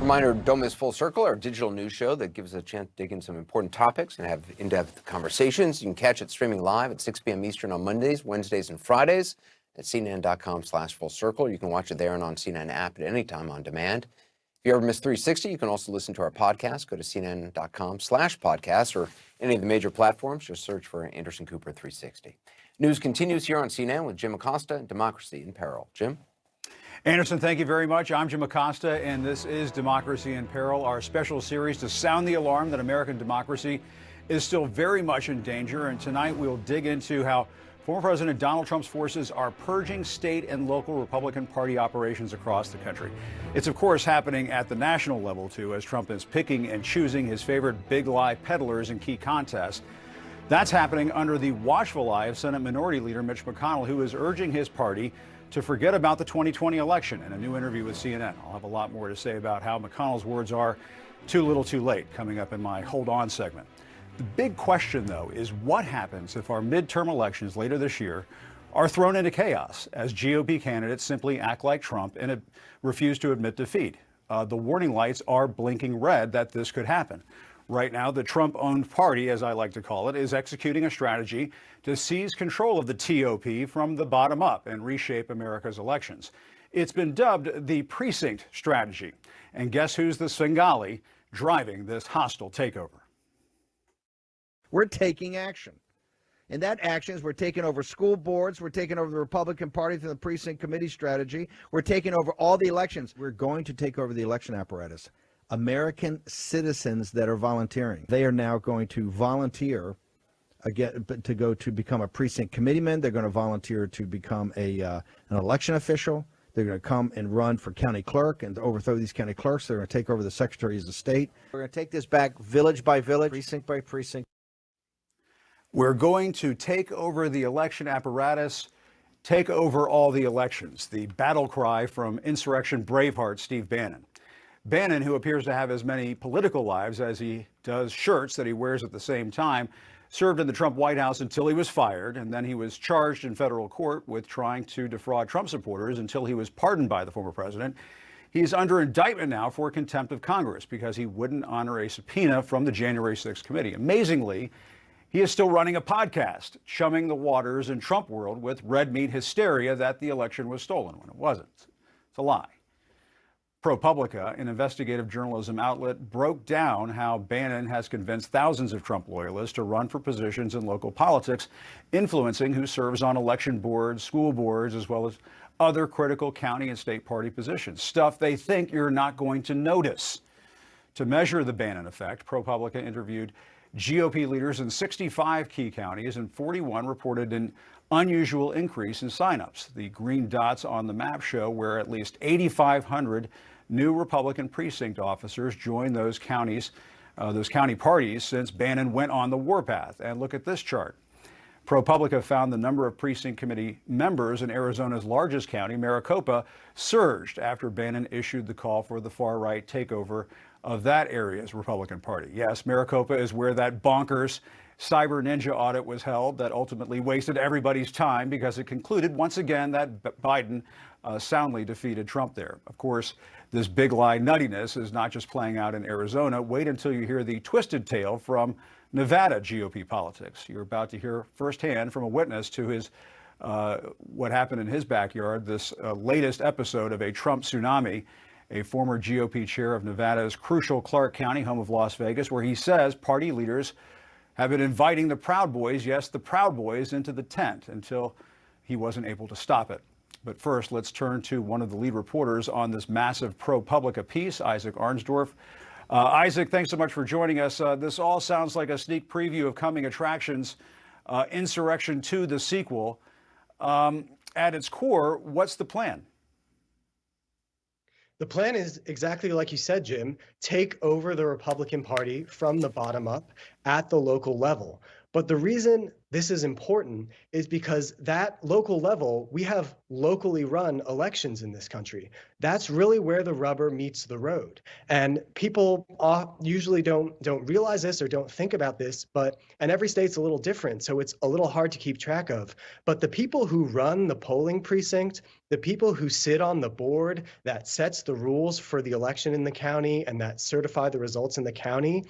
Reminder, don't miss Full Circle, our digital news show that gives us a chance to dig in some important topics and have in-depth conversations. You can catch it streaming live at 6 p.m. Eastern on Mondays, Wednesdays, and Fridays at cnn.com slash full circle. You can watch it there and on CNN app at any time on demand. If you ever miss 360, you can also listen to our podcast. Go to cnn.com slash podcast or any of the major platforms. Just search for Anderson Cooper 360. News continues here on CNN with Jim Acosta, and Democracy in Peril. Jim? Anderson, thank you very much. I'm Jim Acosta, and this is Democracy in Peril, our special series to sound the alarm that American democracy is still very much in danger. And tonight we'll dig into how former President Donald Trump's forces are purging state and local Republican Party operations across the country. It's, of course, happening at the national level, too, as Trump is picking and choosing his favorite big lie peddlers in key contests. That's happening under the watchful eye of Senate Minority Leader Mitch McConnell, who is urging his party to forget about the 2020 election in a new interview with CNN. I'll have a lot more to say about how McConnell's words are too little too late coming up in my Hold On segment. The big question, though, is what happens if our midterm elections later this year are thrown into chaos as GOP candidates simply act like Trump and refuse to admit defeat? Uh, the warning lights are blinking red that this could happen. Right now, the Trump owned party, as I like to call it, is executing a strategy to seize control of the GOP from the bottom up and reshape America's elections. It's been dubbed the precinct strategy. And guess who's the Svengali driving this hostile takeover? We're taking action. And that action is we're taking over school boards, we're taking over the Republican Party through the precinct committee strategy, we're taking over all the elections. We're going to take over the election apparatus. American citizens that are volunteering. They are now going to volunteer again to go to become a precinct committeeman. They're going to volunteer to become a uh, an election official. They're going to come and run for county clerk and overthrow these county clerks. They're going to take over the secretaries of state. We're going to take this back village by village, precinct by precinct. We're going to take over the election apparatus, take over all the elections. The battle cry from insurrection braveheart Steve Bannon. Bannon, who appears to have as many political lives as he does shirts that he wears at the same time, served in the Trump White House until he was fired, and then he was charged in federal court with trying to defraud Trump supporters until he was pardoned by the former president. He's under indictment now for contempt of Congress because he wouldn't honor a subpoena from the January 6th committee. Amazingly, he is still running a podcast, chumming the waters in Trump world with red meat hysteria that the election was stolen when it wasn't. It's a lie. ProPublica, an investigative journalism outlet, broke down how Bannon has convinced thousands of Trump loyalists to run for positions in local politics, influencing who serves on election boards, school boards, as well as other critical county and state party positions. Stuff they think you're not going to notice. To measure the Bannon effect, ProPublica interviewed GOP leaders in 65 key counties, and 41 reported an unusual increase in signups. The green dots on the map show where at least 8,500 new Republican precinct officers joined those counties, uh, those county parties since Bannon went on the warpath. And look at this chart. ProPublica found the number of precinct committee members in Arizona's largest county, Maricopa, surged after Bannon issued the call for the far right takeover of that area's Republican Party. Yes, Maricopa is where that bonkers cyber ninja audit was held that ultimately wasted everybody's time because it concluded once again that Biden uh, soundly defeated Trump there. Of course, this big lie nuttiness is not just playing out in Arizona. Wait until you hear the twisted tale from Nevada GOP politics. You're about to hear firsthand from a witness to his uh, what happened in his backyard, this uh, latest episode of a Trump tsunami, a former GOP chair of Nevada's crucial Clark County, home of Las Vegas, where he says party leaders have been inviting the Proud Boys, yes, the Proud Boys, into the tent until he wasn't able to stop it. But first, let's turn to one of the lead reporters on this massive ProPublica piece, Isaac Arnsdorf. Uh, Isaac, thanks so much for joining us. Uh, this all sounds like a sneak preview of coming attractions, uh, Insurrection 2, the sequel. Um, at its core, what's the plan? The plan is exactly like you said, Jim take over the Republican Party from the bottom up at the local level. But the reason this is important is because that local level, we have locally run elections in this country. That's really where the rubber meets the road. And people usually don't don't realize this or don't think about this, but and every state's a little different, so it's a little hard to keep track of. But the people who run the polling precinct, the people who sit on the board that sets the rules for the election in the county and that certify the results in the county,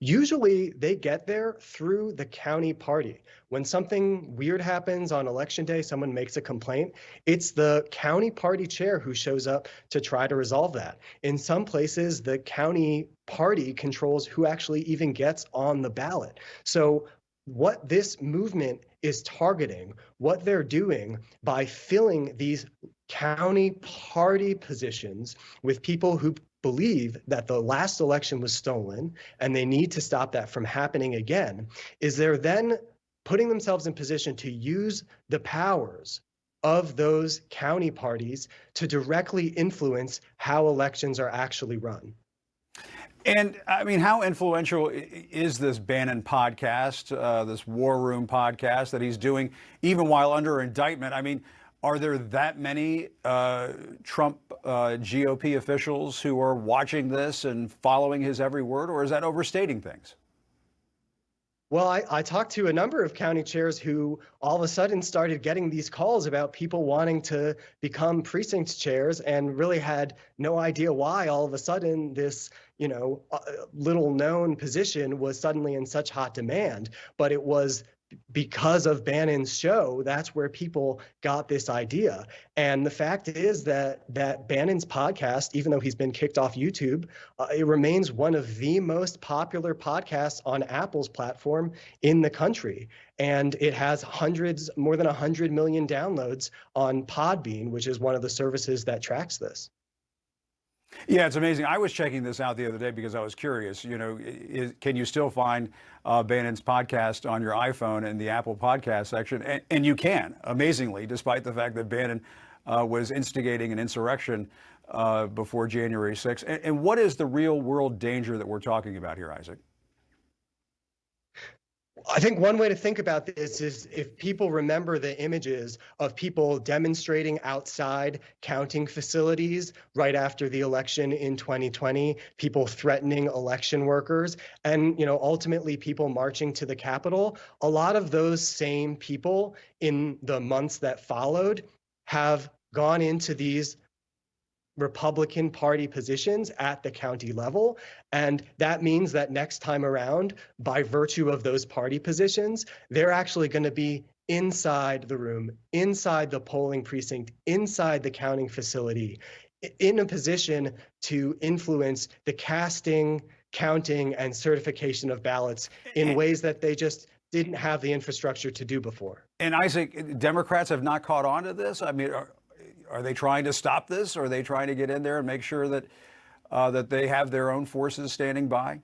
usually they get there through the county party. When something weird happens on election day, someone makes a complaint, it's the county party chair who shows up to try to resolve that. In some places, the county party controls who actually even gets on the ballot. So what this movement is targeting, what they're doing by filling these county party positions with people who believe that the last election was stolen and they need to stop that from happening again, is they're then putting themselves in position to use the powers of those county parties to directly influence how elections are actually run. And I mean, how influential is this Bannon podcast, uh, this War Room podcast that he's doing, even while under indictment? I mean, are there that many uh, Trump uh, GOP officials who are watching this and following his every word, or is that overstating things? Well, I, I talked to a number of county chairs who all of a sudden started getting these calls about people wanting to become precinct chairs and really had no idea why all of a sudden this, you know, uh, little known position was suddenly in such hot demand. But it was because of Bannon's show, that's where people got this idea. And the fact is that that Bannon's podcast, even though he's been kicked off YouTube, uh, it remains one of the most popular podcasts on Apple's platform in the country. And it has hundreds, more than 100 million downloads on Podbean, which is one of the services that tracks this. Yeah, it's amazing. I was checking this out the other day because I was curious. You know, is, can you still find uh, Bannon's podcast on your iPhone in the Apple podcast section? And, and you can, amazingly, despite the fact that Bannon uh, was instigating an insurrection uh, before January 6th. And, and what is the real world danger that we're talking about here, Isaac? I think one way to think about this is if people remember the images of people demonstrating outside counting facilities right after the election in 2020, people threatening election workers, and you know ultimately people marching to the Capitol, a lot of those same people in the months that followed have gone into these Republican Party positions at the county level. And that means that next time around, by virtue of those party positions, they're actually going to be inside the room, inside the polling precinct, inside the counting facility, in a position to influence the casting, counting, and certification of ballots in ways that they just didn't have the infrastructure to do before. And Isaac, Democrats have not caught on to this. I mean, are, are they trying to stop this? Or are they trying to get in there and make sure that uh, that they have their own forces standing by?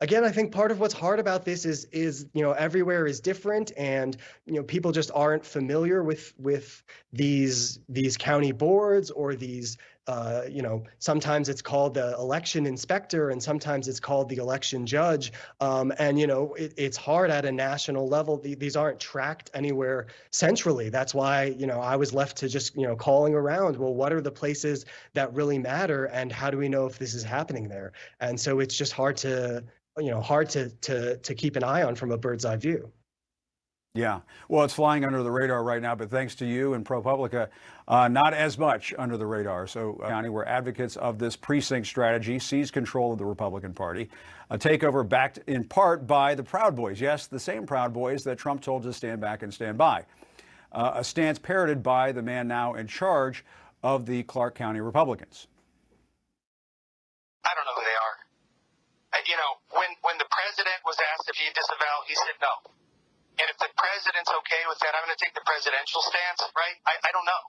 again i think part of what's hard about this is is you know everywhere is different and you know people just aren't familiar with with these these county boards or these uh, you know sometimes it's called the election inspector and sometimes it's called the election judge. Um, and you know it, it's hard at a national level. These aren't tracked anywhere centrally. That's why you know i was left to just you know calling around well what are the places that really matter and how do we know if this is happening there? And so it's just hard to you know hard to to to keep an eye on from a bird's eye view. Yeah, well, it's flying under the radar right now, but thanks to you and ProPublica, uh, not as much under the radar. So, uh, county where advocates of this precinct strategy seize control of the Republican Party, a takeover backed in part by the Proud Boys. Yes, the same Proud Boys that Trump told to stand back and stand by. Uh, a stance parroted by the man now in charge of the Clark County Republicans. I don't know who they are you know, when when the president was asked if he disavow, he said no. And if the president's okay with that, I'm going to take the presidential stance, right? I, I don't know.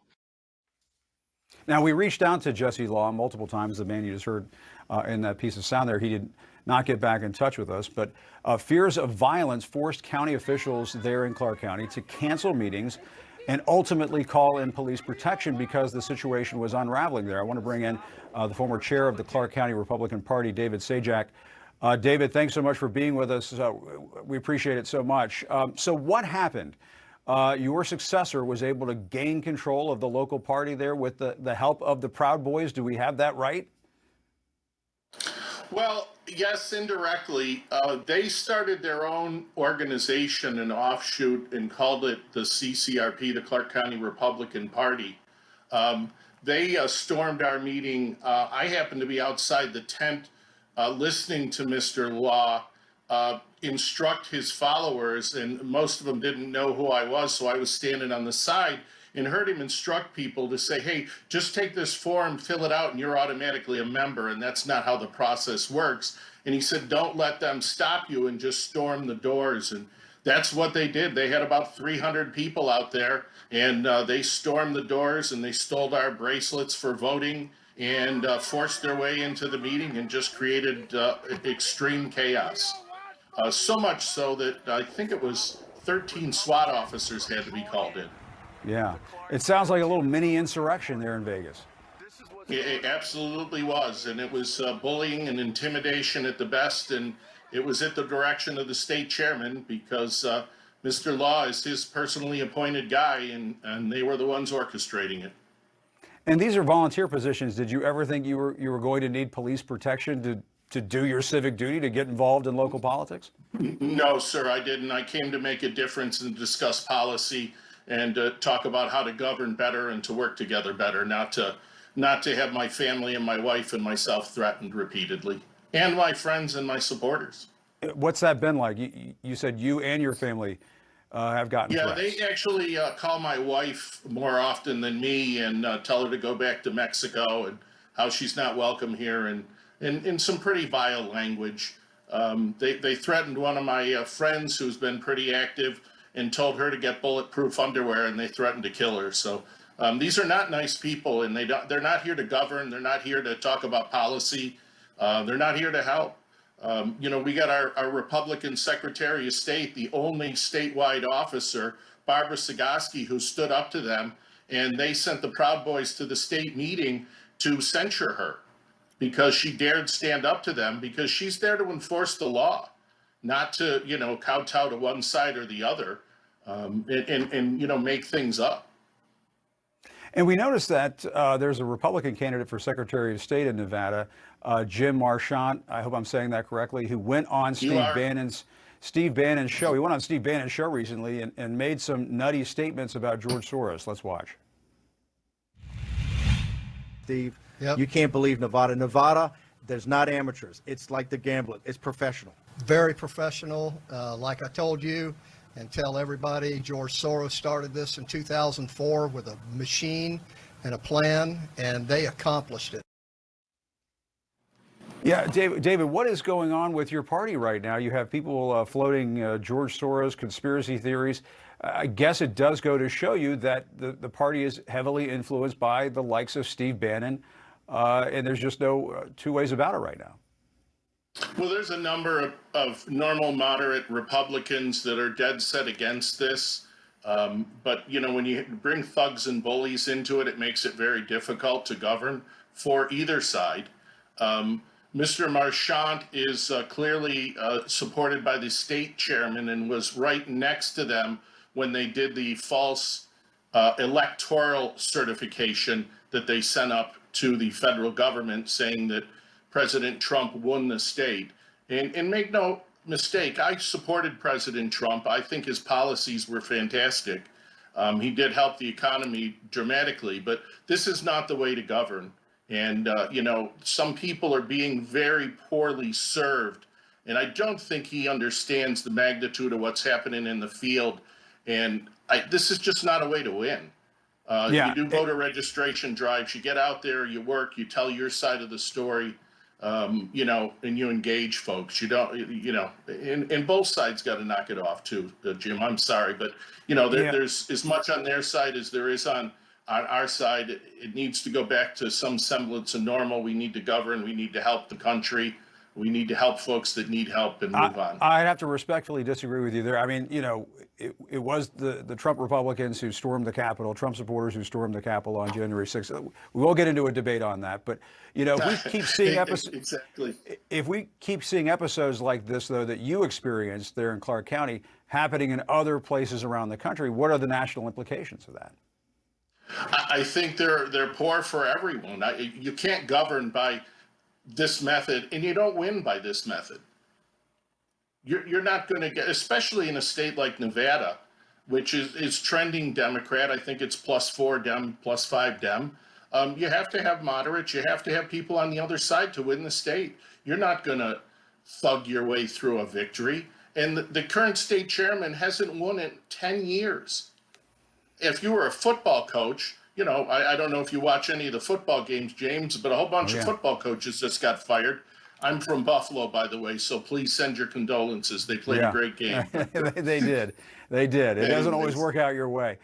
Now, we reached out to Jesse Law multiple times, the man you just heard uh, in that piece of sound there. He did not get back in touch with us, but uh, fears of violence forced county officials there in Clark County to cancel meetings and ultimately call in police protection because the situation was unraveling there. I want to bring in uh, the former chair of the Clark County Republican Party, David Sajdak, Uh, David, thanks so much for being with us. Uh, we appreciate it so much. Um, so, what happened? Uh, your successor was able to gain control of the local party there with the, the help of the Proud Boys. Do we have that right? Well, yes, indirectly. Uh, they started their own organization, an offshoot, and called it the CCRP, the Clark County Republican Party. Um, they uh, stormed our meeting. Uh, I happened to be outside the tent uh, listening to Mr. Law uh, instruct his followers, and most of them didn't know who I was, so I was standing on the side and heard him instruct people to say, hey, just take this form, fill it out, and you're automatically a member. And that's not how the process works. And he said, don't let them stop you and just storm the doors. And that's what they did. They had about 300 people out there, and uh, they stormed the doors and they stole our bracelets for voting and uh, forced their way into the meeting and just created uh, extreme chaos. Uh, so much so that I think it was 13 SWAT officers had to be called in. Yeah. It sounds like a little mini insurrection there in Vegas. It, it absolutely was, and it was uh, bullying and intimidation at the best, and it was at the direction of the state chairman because uh, Mr. Law is his personally appointed guy, and, and they were the ones orchestrating it. And these are volunteer positions. Did you ever think you were you were going to need police protection to to do your civic duty to get involved in local politics? No, sir, I didn't. I came to make a difference and discuss policy and uh, talk about how to govern better and to work together better, not to not to have my family and my wife and myself threatened repeatedly, and my friends and my supporters. What's that been like? You, you said you and your family uh, have gotten Yeah, threats. they actually uh, call my wife more often than me and uh, tell her to go back to Mexico and how she's not welcome here and in, in some pretty vile language. Um, they, they threatened one of my uh, friends who's been pretty active and told her to get bulletproof underwear and they threatened to kill her. So um, these are not nice people and they don't, they're not here to govern. They're not here to talk about policy. Uh, they're not here to help. Um, you know, we got our, our Republican Secretary of State, the only statewide officer, Barbara Cegavske, who stood up to them, and they sent the Proud Boys to the state meeting to censure her because she dared stand up to them because she's there to enforce the law, not to, you know, kowtow to one side or the other um, and, and, and, you know, make things up. And we noticed that uh, there's a Republican candidate for Secretary of State in Nevada, uh, Jim Marchant. I hope I'm saying that correctly. Who went on Steve. Bannon's Steve Bannon's show. He went on Steve Bannon's show recently and, and made some nutty statements about George Soros. Let's watch. Steve, Yep. you can't believe Nevada. Nevada, there's not amateurs. It's like the gambling. It's professional. very professional. Uh, like I told you and tell everybody, George Soros started this in 2004 with a machine and a plan, and they accomplished it. Yeah, David, David, what is going on with your party right now? You have people uh, floating uh, George Soros conspiracy theories. I guess it does go to show you that the, the party is heavily influenced by the likes of Steve Bannon, uh, and there's just no uh, two ways about it right now. Well, there's a number of, of normal moderate Republicans that are dead set against this. Um, but, you know, when you bring thugs and bullies into it, it makes it very difficult to govern for either side. Um, Mr. Marchant is uh, clearly uh, supported by the state chairman and was right next to them when they did the false uh, electoral certification that they sent up to the federal government saying that President Trump won the state. And, and make no mistake, I supported President Trump. I think his policies were fantastic. Um, he did help the economy dramatically, but this is not the way to govern. And, uh, you know, some people are being very poorly served. And I don't think he understands the magnitude of what's happening in the field. And I, this is just not a way to win. Uh, Yeah. You do voter registration drives, you get out there, you work, you tell your side of the story, um, you know, and you engage folks. You don't, you know, and, and both sides got to knock it off too, uh, Jim. I'm sorry, but you know, there, Yeah. there's as much on their side as there is on on our side. It, it needs to go back to some semblance of normal. We need to govern. We need to help the country. We need to help folks that need help and move on. I, would have to respectfully disagree with you there. I mean, you know, it, it was the, the Trump Republicans who stormed the Capitol, Trump supporters who stormed the Capitol on January 6th. We will get into a debate on that. But, you know, if we keep seeing episodes. exactly. If we keep seeing episodes like this, though, that you experienced there in Clark County happening in other places around the country, what are the national implications of that? I I think they're they're poor for everyone. I, you can't govern by this method, and you don't win by this method. You're you're not going to get, especially in a state like Nevada, which is is trending Democrat. I think it's plus four Dem, plus five Dem. Um, you have to have moderates. You have to have people on the other side to win the state. You're not going to thug your way through a victory. And the, the current state chairman hasn't won in ten years if you were a football coach, you know, I, I don't know if you watch any of the football games, James, but a whole bunch oh, yeah. of football coaches just got fired. I'm from Buffalo, by the way, so please send your condolences. They played Yeah. a great game. they, they did. They did. It They- doesn't always they- work out your way.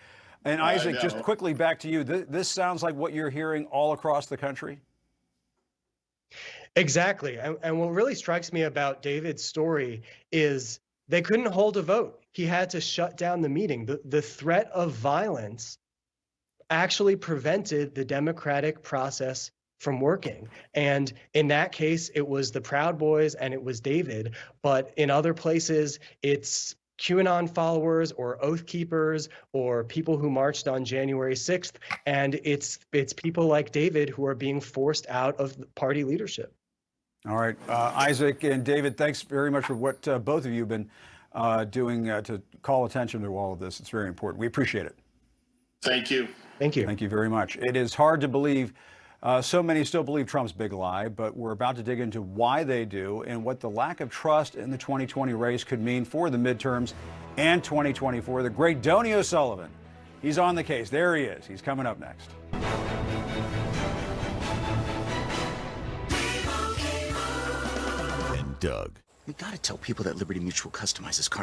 And I Isaac, just know. quickly back to you. This, this sounds like what you're hearing all across the country. Exactly. And, and what really strikes me about David's story is they couldn't hold a vote. He had to shut down the meeting. The, the threat of violence actually prevented the democratic process from working. And in that case, it was the Proud Boys and it was David. But in other places, it's QAnon followers or Oath Keepers or people who marched on January 6th. And it's it's people like David who are being forced out of party leadership. All right, uh, Isaac and David, thanks very much for what uh, both of you have been uh, doing uh, to call attention to all of this. It's very important. We appreciate it. Thank you. Thank you. Thank you very much. It is hard to believe. Uh, so many still believe Trump's big lie, but we're about to dig into why they do and what the lack of trust in the 2020 race could mean for the midterms and 2024. The great Donie O'Sullivan, he's on the case. There he is. He's coming up next. and Doug. We gotta tell people that Liberty Mutual customizes car